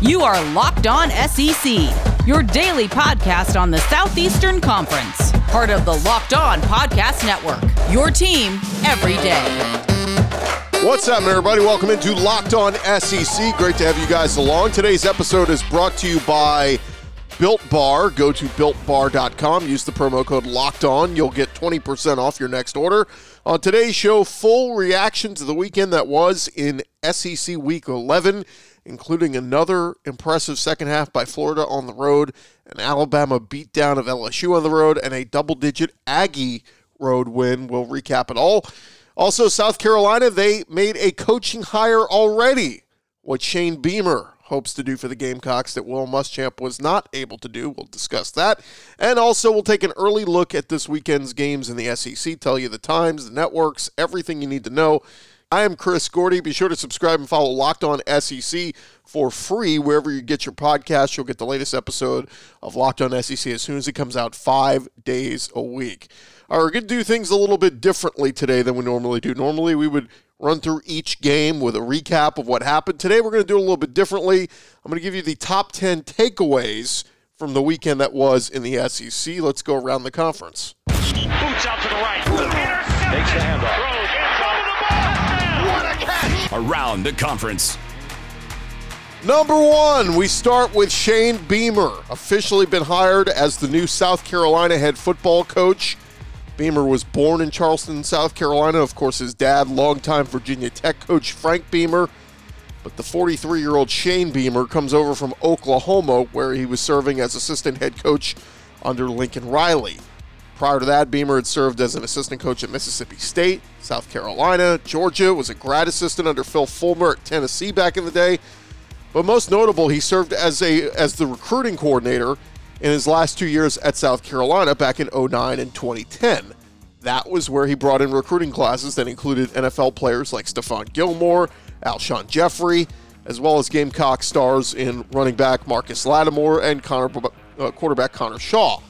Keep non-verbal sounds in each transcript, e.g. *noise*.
You are Locked On SEC, your daily podcast on the Southeastern Conference, part of the Locked On Podcast Network. Your team every day. What's up, everybody? Welcome into Locked On SEC. Great to have you guys along. Today's episode is brought to you by Built Bar. Go to builtbar.com. Use the promo code Locked On. You'll get 20% off your next order. On today's show, full reaction to the weekend that was in SEC Week 11, including another impressive second half by Florida on the road, an Alabama beatdown of LSU on the road, and a double digit Aggie road win. We'll recap it all. Also, South Carolina, they made a coaching hire already. What Shane Beamer hopes to do for the Gamecocks that Will Muschamp was not able to do. We'll discuss that. And also, we'll take an early look at this weekend's games in the SEC, tell you the times, the networks, everything you need to know. I am Chris Gordy. Be sure to subscribe and follow Locked On SEC for free wherever you get your podcast. You'll get the latest episode of Locked On SEC as soon as it comes out five days a week. All right, we're going to do things a little bit differently today than we normally do. Normally, we would run through each game with a recap of what happened. Today, we're going to do it a little bit differently. I'm going to give you the top 10 takeaways from the weekend that was in the SEC. Let's go around the conference. Boots out to the right. Intercepted. Takes the handoff. Around the conference. Number one, we start with Shane Beamer, officially been hired as the new South Carolina head football coach. Beamer was born in Charleston, South Carolina. Of course, his dad, longtime Virginia Tech coach Frank Beamer. But the 43 year old Shane Beamer comes over from Oklahoma, where he was serving as assistant head coach under Lincoln Riley. Prior to that, Beamer had served as an assistant coach at Mississippi State, South Carolina, Georgia, was a grad assistant under Phil Fulmer at Tennessee back in the day. But most notable, he served as a as the recruiting coordinator in his last two years at South Carolina back in 09 and 2010. That was where he brought in recruiting classes that included NFL players like Stephon Gilmore, Alshon Jeffery, as well as Gamecock stars in running back Marcus Lattimore and Connor, uh, quarterback Connor Shaw.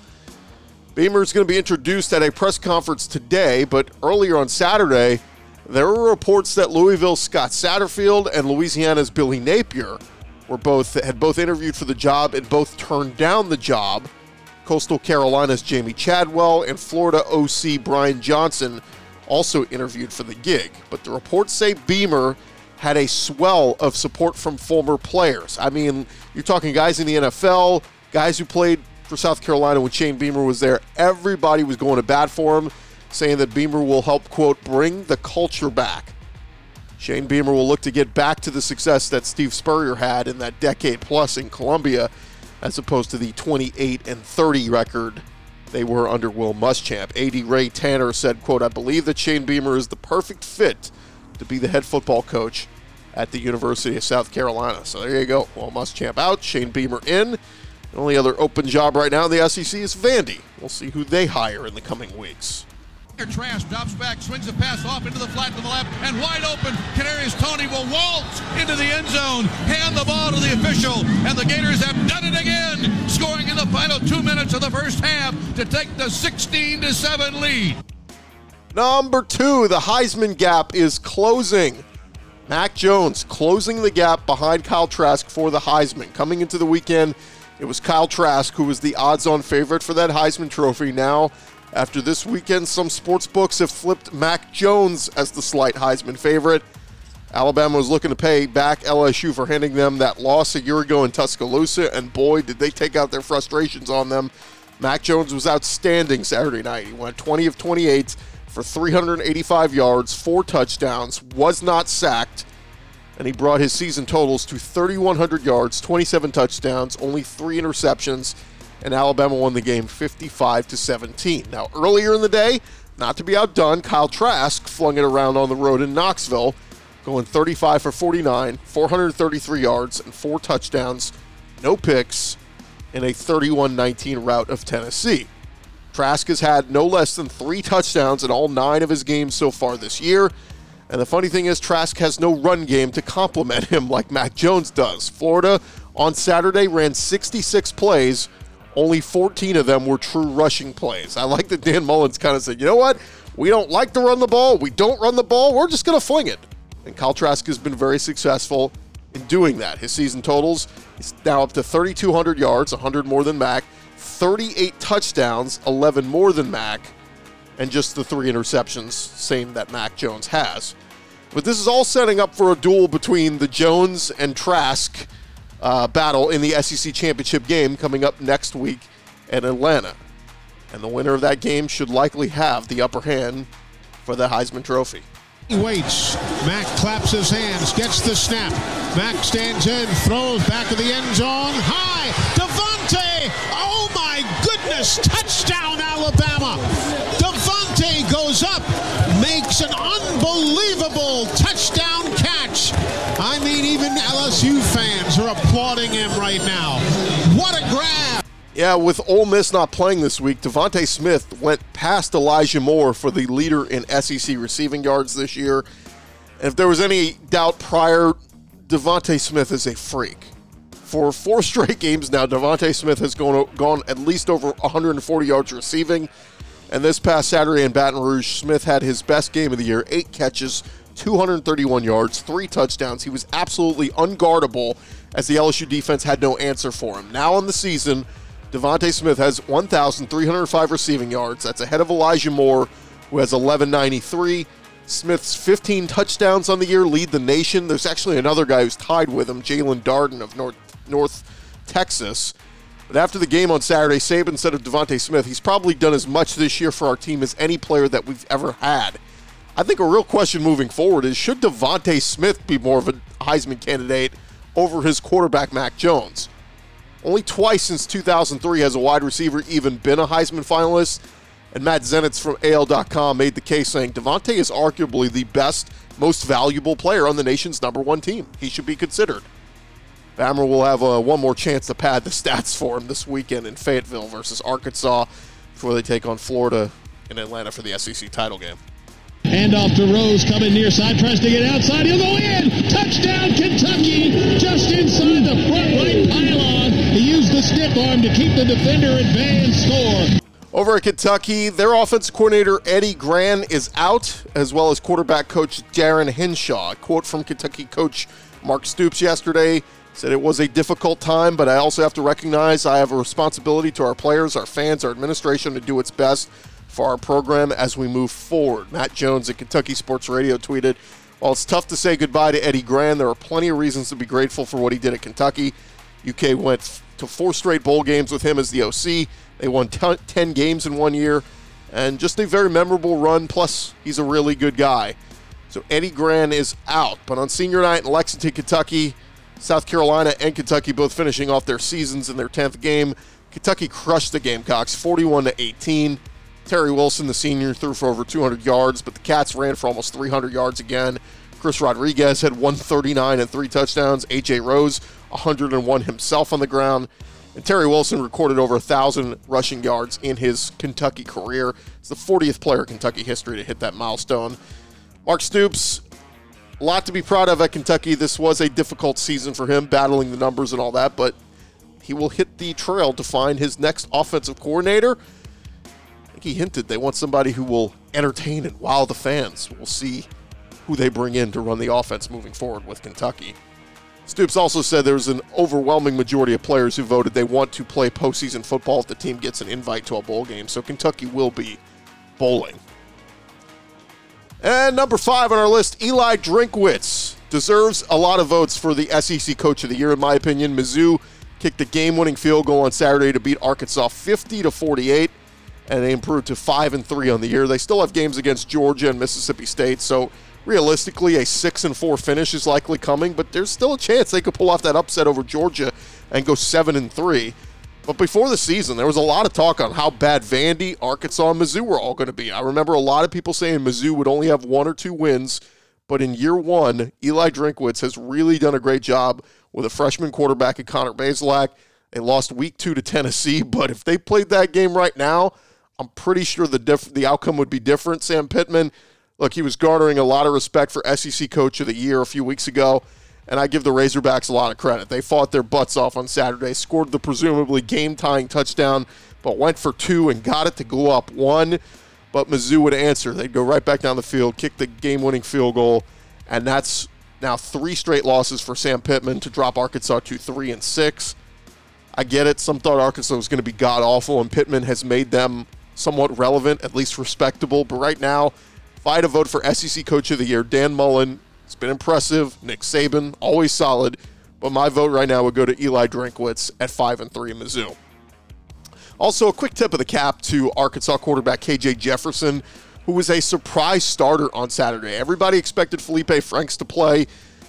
Beamer is going to be introduced at a press conference today, but earlier on Saturday, there were reports that Louisville's Scott Satterfield and Louisiana's Billy Napier were both had both interviewed for the job and both turned down the job. Coastal Carolina's Jamey Chadwell and Florida OC Brian Johnson also interviewed for the gig. But the reports say Beamer had a swell of support from former players. I mean, you're talking guys in the NFL, guys who played for South Carolina when Shane Beamer was there. Everybody was going to bat for him, saying that Beamer will help, quote, bring the culture back. Shane Beamer will look to get back to the success that Steve Spurrier had in that decade plus in Columbia, as opposed to the 28 and 30 record they were under Will Muschamp. AD Ray Tanner said, quote, I believe that Shane Beamer is the perfect fit to be the head football coach at the University of South Carolina. So there you go. Will Muschamp out, Shane Beamer in. The only other open job right now in the SEC is Vandy. We'll see who they hire in the coming weeks. Trask drops back, swings a pass off into the flat to the left, and wide open. Kadarius Toney will waltz into the end zone, hand the ball to the official, and the Gators have done it again, scoring in the final two minutes of the first half to take the 16 to 7 lead. Number two, the Heisman gap is closing. Mac Jones closing the gap behind Kyle Trask for the Heisman. Coming into the weekend, it was Kyle Trask who was the odds on favorite for that Heisman trophy. Now, after this weekend, some sports books have flipped Mac Jones as the slight Heisman favorite. Alabama was looking to pay back LSU for handing them that loss a year ago in Tuscaloosa, and boy, did they take out their frustrations on them. Mac Jones was outstanding Saturday night. He went 20 of 28 for 385 yards, four touchdowns, was not sacked, and he brought his season totals to 3,100 yards, 27 touchdowns, only three interceptions, and Alabama won the game 55 to 17. Now, earlier in the day, not to be outdone, Kyle Trask flung it around on the road in Knoxville, going 35 for 49, 433 yards, and four touchdowns, no picks, in a 31 19 rout of Tennessee. Trask has had no less than three touchdowns in all nine of his games so far this year. And the funny thing is, Trask has no run game to complement him like Mac Jones does. Florida on Saturday ran 66 plays only 14 of them were true rushing plays. I like that Dan Mullen kind of said, you know what? We don't like to run the ball. We don't run the ball. We're just going to fling it. And Kyle Trask has been very successful in doing that. His season totals is now up to 3,200 yards, 100 more than Mac, 38 touchdowns, 11 more than Mac, and just the three interceptions, same that Mac Jones has. But this is all setting up for a duel between the Jones and Trask uh, battle in the SEC championship game coming up next week in Atlanta. And the winner of that game should likely have the upper hand for the Heisman Trophy. He waits. Mac claps his hands, gets the snap. Mac stands in, throws back of the end zone. High. DeVonta. Oh my goodness. Touchdown, Alabama. An unbelievable touchdown catch. I mean, even LSU fans are applauding him right now. What a grab. Yeah, with Ole Miss not playing this week, DeVonta Smith went past Elijah Moore for the leader in SEC receiving yards this year. And if there was any doubt prior, DeVonta Smith is a freak. For four *laughs* straight games now, DeVonta Smith has gone, gone at least over 140 yards receiving. And this past Saturday in Baton Rouge, Smith had his best game of the year eight catches, 231 yards, three touchdowns. He was absolutely unguardable as the LSU defense had no answer for him. Now on the season, DeVonta Smith has 1,305 receiving yards. That's ahead of Elijah Moore, who has 1,193. Smith's 15 touchdowns on the year lead the nation. There's actually another guy who's tied with him, Jaelon Darden of North, North Texas. But after the game on Saturday, Saban said of DeVonta Smith, he's probably done as much this year for our team as any player that we've ever had. I think a real question moving forward is should DeVonta Smith be more of a Heisman candidate over his quarterback, Mac Jones? Only twice since 2003 has a wide receiver even been a Heisman finalist. And Matt Zenitz from AL.com made the case saying DeVonta is arguably the best, most valuable player on the nation's number one team. He should be considered. Bammer will have uh, one more chance to pad the stats for him this weekend in Fayetteville versus Arkansas before they take on Florida in Atlanta for the SEC title game. Handoff to Rose coming near side, tries to get outside. He'll go in. Touchdown, Kentucky. Just inside the front right pylon. He used the stiff arm to keep the defender at bay and score. Over at Kentucky, their offensive coordinator Eddie Gran is out, as well as quarterback coach Darin Hinshaw. A quote from Kentucky coach Mark Stoops yesterday said it was a difficult time, but I also have to recognize I have a responsibility to our players, our fans, our administration to do its best for our program as we move forward. Matt Jones at Kentucky Sports Radio tweeted, While it's tough to say goodbye to Eddie Gran, there are plenty of reasons to be grateful for what he did at Kentucky. UK went to four straight bowl games with him as the OC. They won 10 games in one year, and just a very memorable run. Plus, he's a really good guy. So Eddie Gran is out. But on senior night in Lexington, Kentucky, South Carolina and Kentucky both finishing off their seasons in their 10th game. Kentucky crushed the Gamecocks 41 to 18. Terry Wilson, the senior, threw for over 200 yards, but the Cats ran for almost 300 yards again. Chris Rodriguez had 139 and three touchdowns. A.J. Rose, 101 himself on the ground. And Terry Wilson recorded over 1,000 rushing yards in his Kentucky career. It's the 40th player in Kentucky history to hit that milestone. Mark Stoops, a lot to be proud of at Kentucky. This was a difficult season for him, battling the numbers and all that, but he will hit the trail to find his next offensive coordinator. I think he hinted they want somebody who will entertain and wow the fans. We'll see who they bring in to run the offense moving forward with Kentucky. Stoops also said there's an overwhelming majority of players who voted they want to play postseason football if the team gets an invite to a bowl game, so Kentucky will be bowling. And number five on our list, Eli Drinkwitz deserves a lot of votes for the SEC Coach of the Year, in my opinion. Mizzou kicked a game-winning field goal on Saturday to beat Arkansas 50 to 48, and they improved to five and three on the year. They still have games against Georgia and Mississippi State, so realistically, a six and four finish is likely coming. But there's still a chance they could pull off that upset over Georgia and go seven and three. But before the season, there was a lot of talk on how bad Vandy, Arkansas, and Mizzou were all going to be. I remember a lot of people saying Mizzou would only have one or two wins. But in year one, Eli Drinkwitz has really done a great job with a freshman quarterback at Connor Bazelak. They lost week two to Tennessee, *laughs* but if they played that game right now, I'm pretty sure the diff- the outcome would be different. Sam Pittman, look, he was garnering a lot of respect for SEC Coach of the Year a few weeks ago and I give the Razorbacks a lot of credit. They fought their butts off on Saturday, scored the presumably game tying touchdown, but went for two and got it to go up one. But Mizzou would answer. They'd go right back down the field, kick the game winning field goal, and that's now three straight losses for Sam Pittman to drop Arkansas to three and six. I get it. Some thought Arkansas was going to be god awful, and Pittman has made them somewhat relevant, at least respectable. But right now, if I had to vote for SEC Coach of the Year, Dan Mullen, it's been impressive. Nick Saban, always solid. But my vote right now would go to Eli Drinkwitz at five and three in Mizzou. Also, a quick tip of the cap to Arkansas quarterback KJ Jefferson, who was a surprise starter on Saturday. Everybody expected Felipe Franks to play.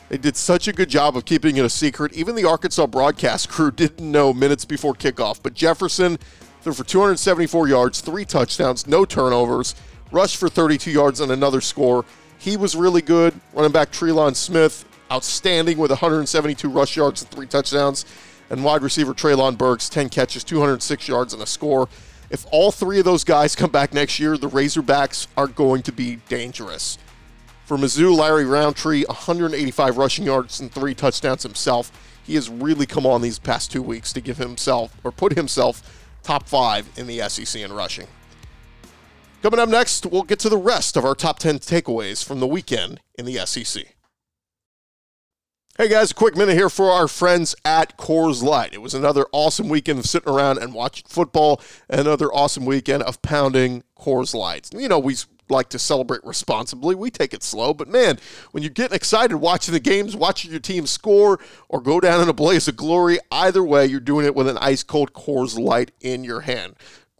They did such a good job of keeping it a secret. Even the Arkansas broadcast crew didn't know minutes before kickoff. But Jefferson threw for 274 yards, three touchdowns, no turnovers, rushed for 32 yards and another score. He was really good. Running back Trelon Smith, outstanding with 172 rush yards and three touchdowns. And wide receiver Treylon Burks, 10 catches, 206 yards and a score. If all three of those guys come back next year, the Razorbacks are going to be dangerous. For Mizzou, Larry Rountree, 185 rushing yards and three touchdowns himself. He has really come on these past two weeks to give himself or put himself top five in the SEC in rushing. Coming up next, we'll get to the rest of our top 10 takeaways from the weekend in the SEC. Hey guys, a quick minute here for our friends at Coors Light. It was another awesome weekend of sitting around and watching football, another awesome weekend of pounding Coors Lights. You know, we like to celebrate responsibly. We take it slow, but man, when you're getting excited watching the games, watching your team score, or go down in a blaze of glory, either way, you're doing it with an ice cold Coors Light in your hand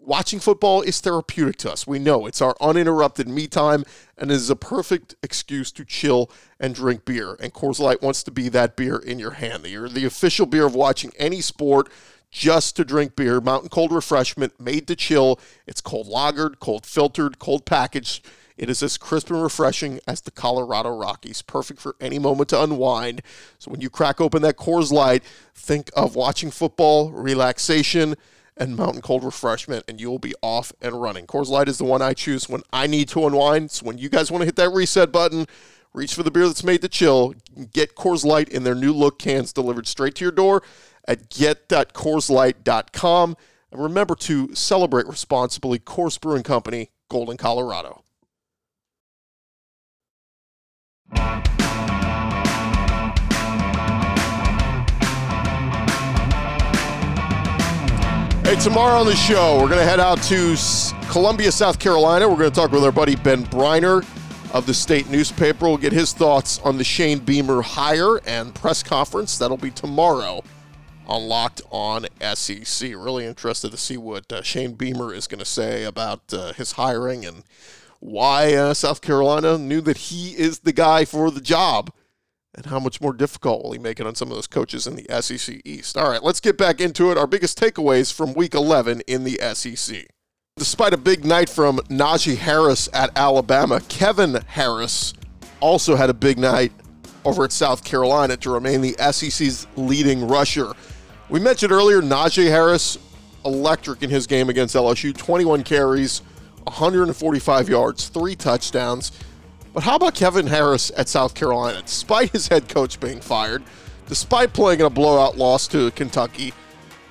watching football is therapeutic to us. We know it's our uninterrupted me time and it is a perfect excuse to chill and drink beer. And Coors Light wants to be that beer in your hand. You're the official beer of watching any sport just to drink beer. Mountain cold refreshment made to chill. It's cold lagered, cold filtered, cold packaged. It is as crisp and refreshing as the Colorado Rockies, perfect for any moment to unwind. So when you crack open that Coors Light, think of watching football, relaxation, and mountain cold refreshment, and you will be off and running. Coors Light is the one I choose when I need to unwind. So when you guys want to hit that reset button, reach for the beer that's made to chill. Get Coors Light in their new look cans delivered straight to your door at get.coorslight.com. And remember to celebrate responsibly. Coors Brewing Company, Golden, Colorado. Hey, tomorrow on the show, we're going to head out to Columbia, South Carolina. We're going to talk with our buddy Ben Breiner of the state newspaper. We'll get his thoughts on the Shane Beamer hire and press conference. That'll be tomorrow on Locked On SEC. Really interested to see what uh, Shane Beamer is going to say about uh, his hiring and why uh, South Carolina knew that he is the guy for the job and how much more difficult will he make it on some of those coaches in the SEC East? All right, let's get back into it. Our biggest takeaways from week 11 in the SEC. Despite a big night from Najee Harris at Alabama, Kevin Harris also had a big night over at South Carolina to remain the SEC's leading rusher. We mentioned earlier Najee Harris, electric in his game against LSU 21 carries, 145 yards, three touchdowns. But how about Kevin Harris at South Carolina? Despite his head coach being fired, despite playing in a blowout loss to Kentucky,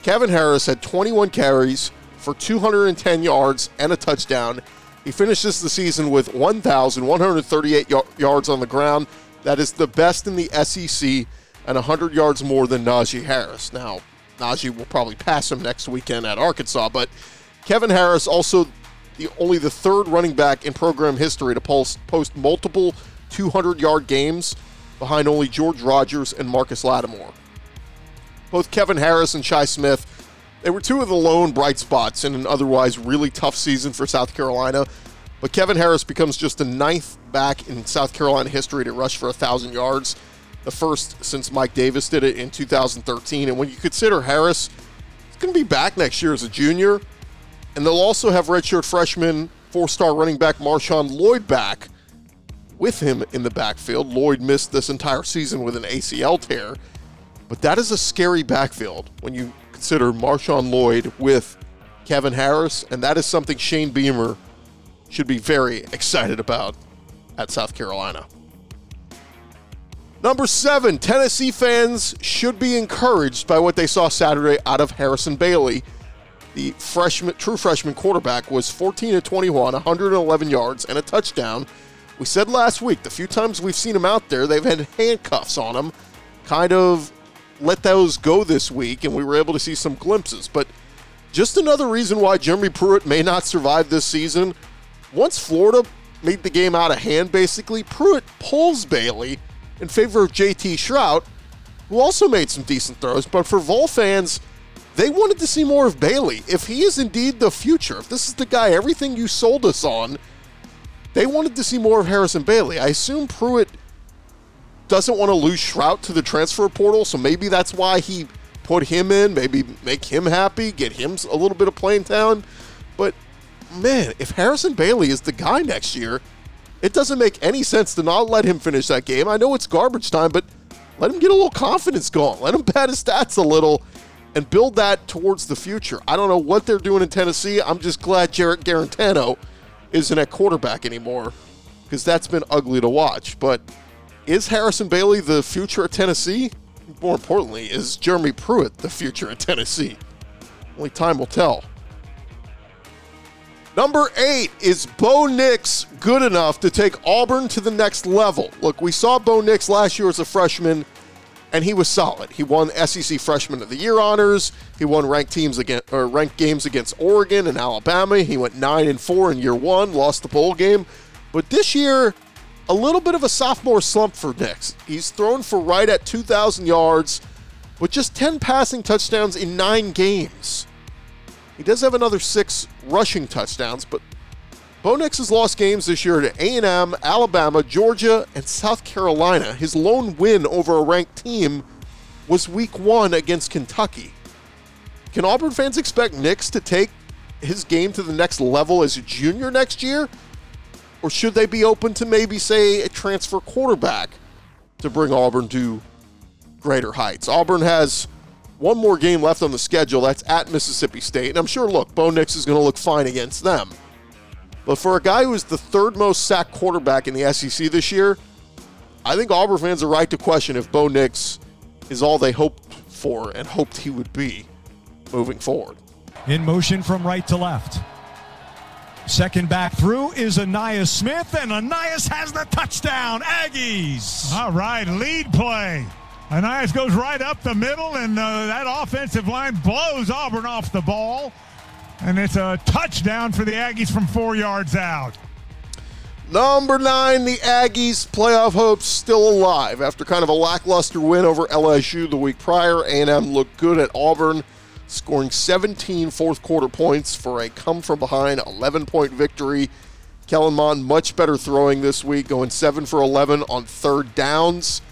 Kevin Harris had 21 carries for 210 yards and a touchdown. He finishes the season with 1,138 y- yards on the ground. That is the best in the SEC and 100 yards more than Najee Harris. Now, Najee will probably pass him next weekend at Arkansas, but Kevin Harris also the only the third running back in program history to post, post multiple 200 yard games behind only George Rogers and Marcus Lattimore. Both Kevin Harris and Shi Smith, they were two of the lone bright spots in an otherwise really tough season for South Carolina. But Kevin Harris becomes just the ninth back in South Carolina history to rush for 1,000 yards, the first since Mike Davis did it in 2013. And when you consider Harris, he's going to be back next year as a junior, and they'll also have redshirt freshman four star running back Marshawn Lloyd back with him in the backfield. Lloyd missed this entire season with an ACL tear, but that is a scary backfield when you consider Marshawn Lloyd with Kevin Harris, and that is something Shane Beamer should be very excited about at South Carolina. Number seven, Tennessee fans should be encouraged by what they saw Saturday out of Harrison Bailey the freshman, true freshman quarterback was 14 to 21, 111 yards and a touchdown We said last week, the few times we've seen him out there, they've had handcuffs on him. Kind of let those go this week, and we were able to see some glimpses. But just another reason why Jeremy Pruitt may not survive this season. Once Florida made the game out of hand, basically, Pruitt pulls Bailey in favor of JT Shrout, who also made some decent throws. But for Vol fans, they wanted to see more of Bailey. If he is indeed the future, if this is the guy, everything you sold us on, they wanted to see more of Harrison Bailey. I assume Pruitt doesn't want to lose Shrout to the transfer portal, so maybe that's why he put him in, maybe make him happy, get him a little bit of playing time. But man, if Harrison Bailey is the guy next year, it doesn't make any sense to not let him finish that game. I know it's garbage time, but let him get a little confidence going. Let him *laughs* pad his stats a little and build that towards the future. I don't know what they're doing in Tennessee. I'm just glad Jarrett Guarantano isn't at quarterback anymore because that's been ugly to watch. But is Harrison Bailey the future of Tennessee? More importantly, is Jeremy Pruitt the future of Tennessee? Only time will tell. Number eight is Bo Nix good enough to take Auburn to the next level? Look, we saw Bo Nix last year as a freshman, and he was solid. He won SEC Freshman of the Year honors. He won ranked teams against or ranked games against Oregon and Alabama. He went nine and four in year one, lost the bowl game. But this year, a little bit of a sophomore slump for Nix. He's thrown for right at 2,000 yards with just 10 passing touchdowns in nine games. He does have another six rushing touchdowns, but Bo Nix has lost games this year to A&M, Alabama, Georgia, and South Carolina. His lone win over a ranked team was Week One against Kentucky. Can Auburn fans expect Nix to take his game to the next level as a junior next year, or should they be open to maybe say a transfer quarterback to bring Auburn to greater heights? Auburn has one more game left on the schedule. That's at Mississippi State. And I'm sure, look, Bo Nix is going to look fine against them. But for a guy who is the third most sacked quarterback in the SEC this year, I think Auburn fans are right to question if Bo Nix is all they hoped for and hoped he would be moving forward. In motion from right to left. Second back through is Ainias Smith, and Ainias has the touchdown. Aggies. All right, lead play. Ainias goes right up the middle, and uh, that offensive line blows Auburn off the ball. And it's a touchdown for the Aggies from four yards out. Number nine, the Aggies' playoff hopes still alive after kind of a lackluster win over LSU the week prior. A&M looked good at Auburn, scoring 17 fourth quarter points for a come from behind 11 point victory. Kellen Mond much better throwing this week, going 7 for 11 on third downs.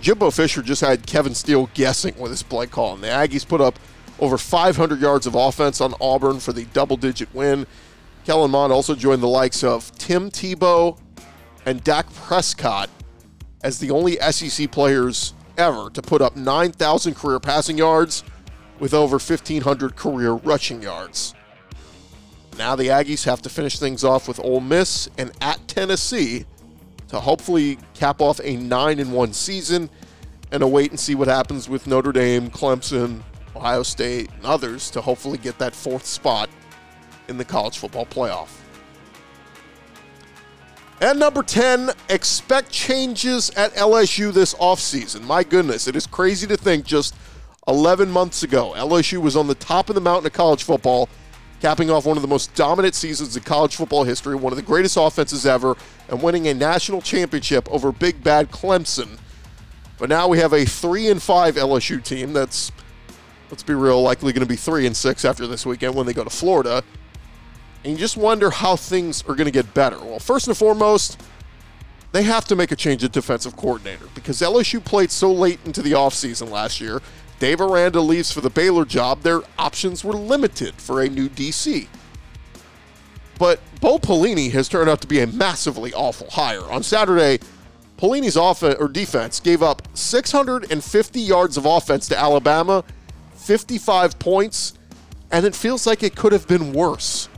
Jimbo Fisher just had Kevin Steele guessing with his play call, and the Aggies put up over 500 yards of offense on Auburn for the double digit win. Kellen Mond also joined the likes of Tim Tebow and Dak Prescott as the only SEC players ever to put up 9,000 career passing yards with over 1,500 career rushing yards. Now the Aggies have to finish things off with Ole Miss and at Tennessee to hopefully cap off a 9 and 1 season and a wait and see what happens with Notre Dame, Clemson, Ohio State, and others to hopefully get that fourth spot in the college football playoff. And number 10, expect changes at LSU this offseason. My goodness, it is crazy to think just 11 months ago, LSU was on the top of the mountain of college football, capping off one of the most dominant seasons in college football history, one of the greatest offenses ever, and winning a national championship over big bad Clemson. But now we have a 3 and 5 LSU team that's let's be real, likely going to be 3 and 6 after this weekend when they go to Florida and you just wonder how things are going to get better. Well, first and foremost, they have to make a change at defensive coordinator because LSU played so late into the offseason last year. Dave Aranda leaves for the Baylor job. Their options were limited for a new DC. But Bo Pelini has turned out to be a massively awful hire. On Saturday, Pelini's offense or defense gave up 650 yards of offense to Alabama, 55 points, and it feels like it could have been worse.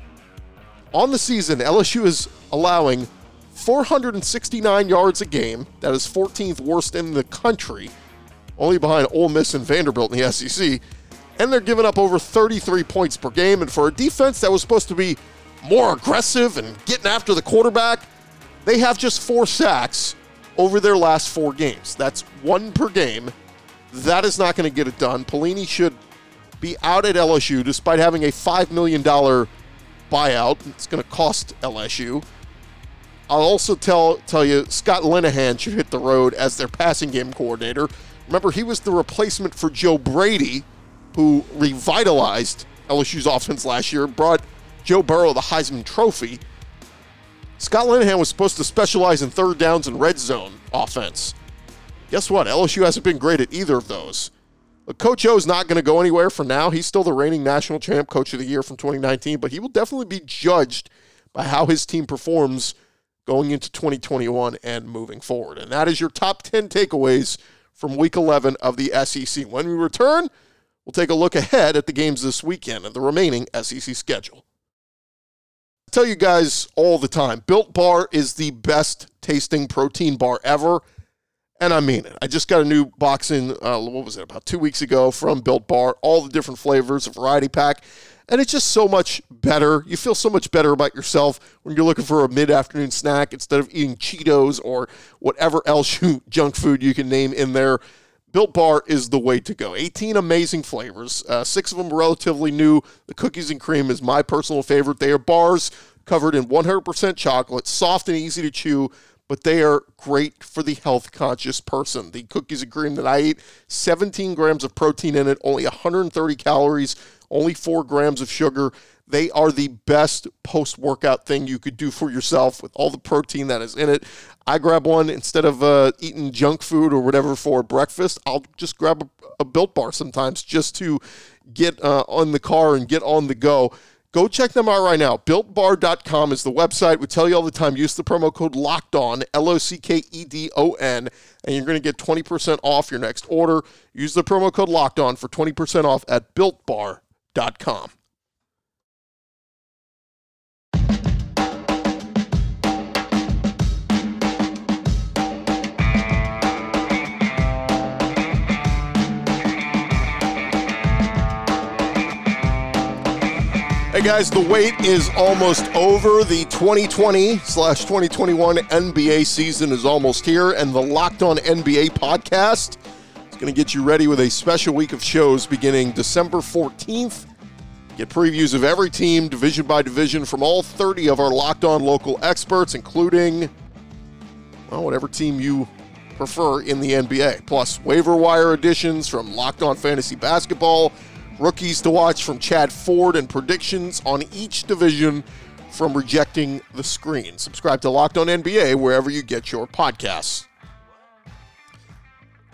On the season, LSU is allowing 469 yards a game. That is 14th worst in the country, only behind Ole Miss and Vanderbilt in the SEC. And they're giving up over 33 points per game. And for a defense that was supposed to be more aggressive and getting after the quarterback, They have just four sacks over their last four games. That's one per game. That is not going to get it done. Pelini should be out at LSU despite having a $5 million buyout. It's going to cost LSU. I'll also tell tell you Scott Linehan should hit the road as their passing game coordinator. Remember, he was the replacement for Joe Brady, who revitalized LSU's offense last year, brought Joe Burrow the Heisman Trophy. Scott Linehan was supposed to specialize in third downs and red zone offense. Guess what? LSU hasn't been great at either of those. Coach O is not going to go anywhere for now. He's still the reigning national champ, coach of the year from 2019, but he will definitely be judged by how his team performs going into 2021 and moving forward. And that is your top 10 takeaways from week 11 of the SEC. When we return, we'll take a look ahead at the games this weekend and the remaining SEC schedule. I tell you guys all the time, Built Bar is the best tasting protein bar ever. And I mean it. I just got a new box in, uh, what was it, about two weeks ago from Built Bar, all the different flavors, a variety pack. And it's just so much better. You feel so much better about yourself when you're looking for a mid afternoon snack instead of eating Cheetos or whatever else *laughs* you, junk food you can name in there. Built Bar is the way to go. 18 amazing flavors, uh, six of them relatively new. The cookies and cream is my personal favorite. They are bars covered in 100% chocolate, soft and easy to chew, but they are great for the health conscious person. The cookies and cream that I eat, 17 grams of protein in it, only 130 calories, only four grams of sugar. They are the best post workout thing you could do for yourself with all the protein that is in it. I grab one instead of uh, eating junk food or whatever for breakfast. I'll just grab a, a built bar sometimes just to get uh, on the car and get on the go. Go check them out right now. BuiltBar.com is the website. We tell you all the time. Use the promo code Locked On L O C K E D O N, and you're going to get 20% off your next order. Use the promo code Locked On for 20% off at BuiltBar.com. Hey guys, the wait is almost over. The 2020 slash 2021 NBA season is almost here, and the Locked On NBA podcast is going to get you ready with a special week of shows beginning December 14th. Get previews of every team, division by division, from all 30 of our Locked On local experts, including, well, whatever team you prefer in the NBA. Plus, waiver wire additions from Locked On Fantasy Basketball rookies to watch from Chad Ford, and predictions on each division from Rejecting the Screen. Subscribe to Locked On NBA wherever you get your podcasts.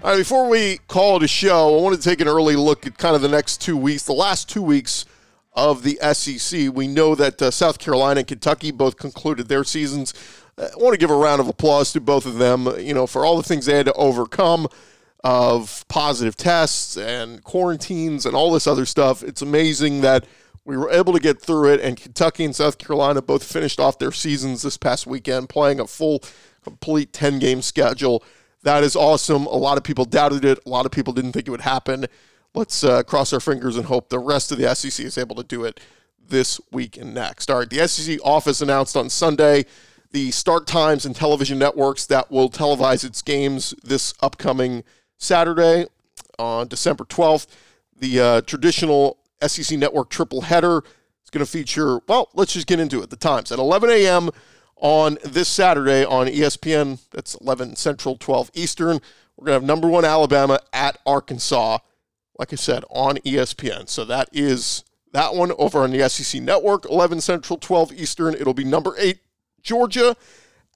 All right, before we call it a show, I want to take an early look at kind of the next two weeks, the last two weeks of the SEC. We know that uh, South Carolina and Kentucky both concluded their seasons. I want to give a round of applause to both of them, you know, for all the things they had to overcome of positive tests and quarantines and all this other stuff. It's amazing that we were able to get through it, and Kentucky and South Carolina both finished off their seasons this past weekend, playing a full, complete 10 game schedule. That is awesome. A lot of people doubted it, a lot of people didn't think it would happen. Let's uh, cross our fingers and hope the rest of the SEC is able to do it this week and next. All right, the SEC office announced on Sunday the start times and television networks that will televise its games this upcoming Saturday on December 12th. The uh, traditional SEC Network triple header is going to feature, well, let's just get into it. The times at 11 a.m. on this Saturday on ESPN. That's 11 Central, 12 Eastern. We're going to have number one Alabama at Arkansas, like I said, on ESPN. So that is that one over on the SEC Network, 11 Central, 12 Eastern. It'll be number eight, Georgia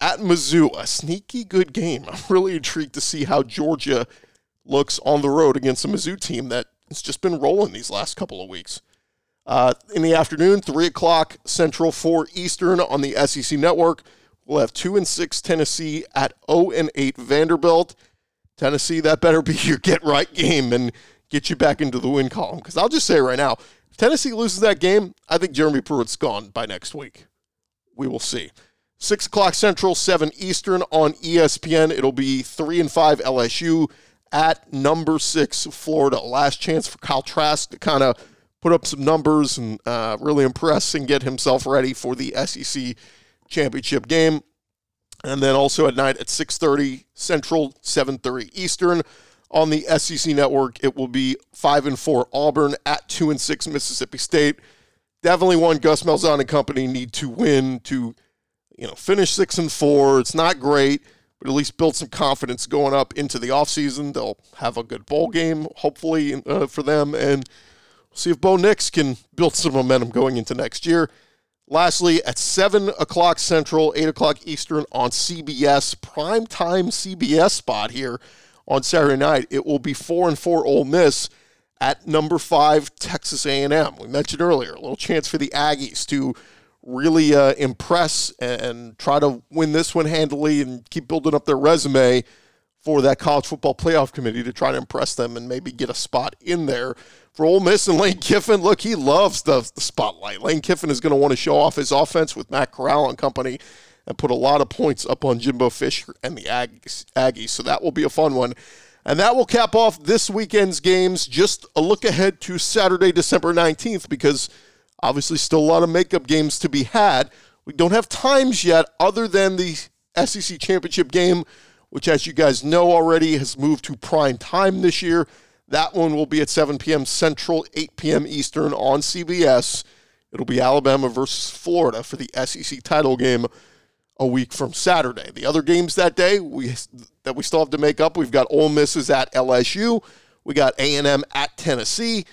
at Mizzou. A sneaky good game. *laughs* I'm really intrigued to see how Georgia looks on the road against a Mizzou team that has just been rolling these last couple of weeks. Uh, in the afternoon, 3 o'clock Central, 4 Eastern on the SEC Network. We'll have 2 and 6 Tennessee at 0 and 8 Vanderbilt. Tennessee, that better be your get right game and get you back into the win column. Because I'll just say right now, if Tennessee loses that game, I think Jeremy Pruitt's gone by next week. We will see. 6 o'clock Central, 7 Eastern on ESPN. It'll be 3 and 5 LSU at number six, Florida. Last chance for Kyle Trask to kind of put up some numbers and uh, really impress and get himself ready for the SEC championship game. And then also at night at 6:30 Central, 7:30 Eastern on the SEC network, it will be 5 and 4 Auburn at 2 and 6 Mississippi State. Definitely one Gus Malzahn and company need to win to you know, finish 6 and 4. It's not great, but at least build some confidence going up into the offseason. They'll have a good bowl game hopefully uh, for them and see if Bo Nix can build some momentum going into next year. Lastly, at 7 o'clock Central, 8 o'clock Eastern on CBS, prime time CBS spot here on Saturday night, it will be 4 and 4 Ole Miss at number 5 Texas A&M. We mentioned earlier, a little chance for the Aggies to really uh, impress and try to win this one handily and keep building up their resume for that college football playoff committee to try to impress them and maybe get a spot in there for Ole Miss and Lane Kiffin. Look, he loves the, the spotlight. Lane Kiffin is going to want to show off his offense with Matt Corral and company and put a lot of points up on Jimbo Fisher and the Aggies. Aggies. So that will be a fun one. And that will cap off this weekend's games. Just a look ahead to Saturday, December 19th, because obviously still a lot of makeup games to be had. We don't have times yet other than the SEC championship game, which, as you guys know already, has moved to prime time this year. That one will be at 7 p.m. Central, 8 p.m. Eastern on CBS. It'll be Alabama versus Florida for the SEC title game a week from Saturday. The other games that day we that we still have to make up. We've got Ole Miss is at LSU. We got A&M at Tennessee,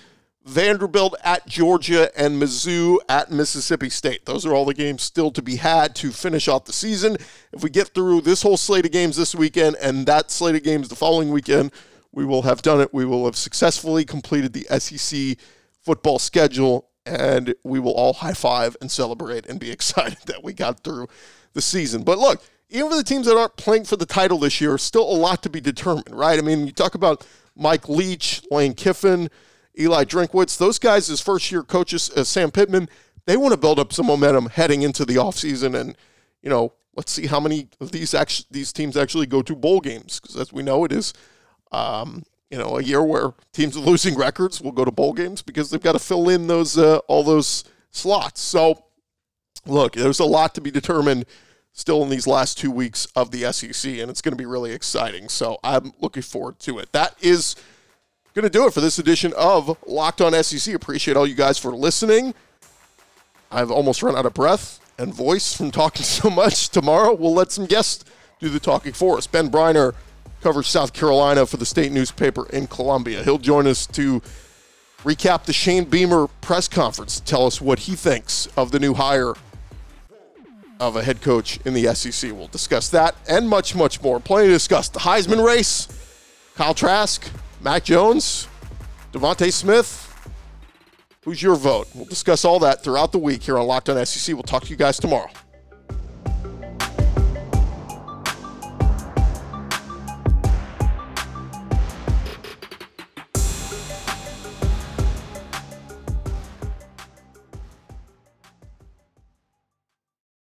Vanderbilt at Georgia, and Mizzou at Mississippi State. Those are all the games still to be had to finish off the season. If we get through this whole slate of games this weekend and that slate of games the following weekend, we will have done it. We will have successfully completed the SEC football schedule, and we will all high five and celebrate and be *laughs* excited that we got through the season. But look, even for the teams that aren't playing for the title this year, still a lot to be determined, right? I mean, you talk about Mike Leach, Lane Kiffin, Eli Drinkwitz, those guys as first year coaches, uh, Sam Pittman, they want to build up some momentum heading into the offseason. And, you know, let's see how many of these actually, these teams actually go to bowl games. Because as we know, it is um, you know, a year where teams losing records will go to bowl games because they've got to fill in those uh, all those slots. So, look, there's a lot to be determined still in these last two weeks of the SEC, and it's going to be really exciting. So, I'm looking forward to it. That is going to do it for this edition of Locked On SEC. Appreciate all you guys for listening. I've almost run out of breath and voice from talking *laughs* so much. Tomorrow, we'll let some guests do the talking for us. Ben Breiner covers South Carolina for the state newspaper in Columbia. He'll join us to recap the Shane Beamer press conference, tell us what he thinks of the new hire of a head coach in the SEC. We'll discuss that and much, much more. Plenty to discuss. The Heisman race, Kyle Trask, Mac Jones, DeVonta Smith. Who's your vote? We'll discuss all that throughout the week here on Locked On SEC. We'll talk to you guys tomorrow.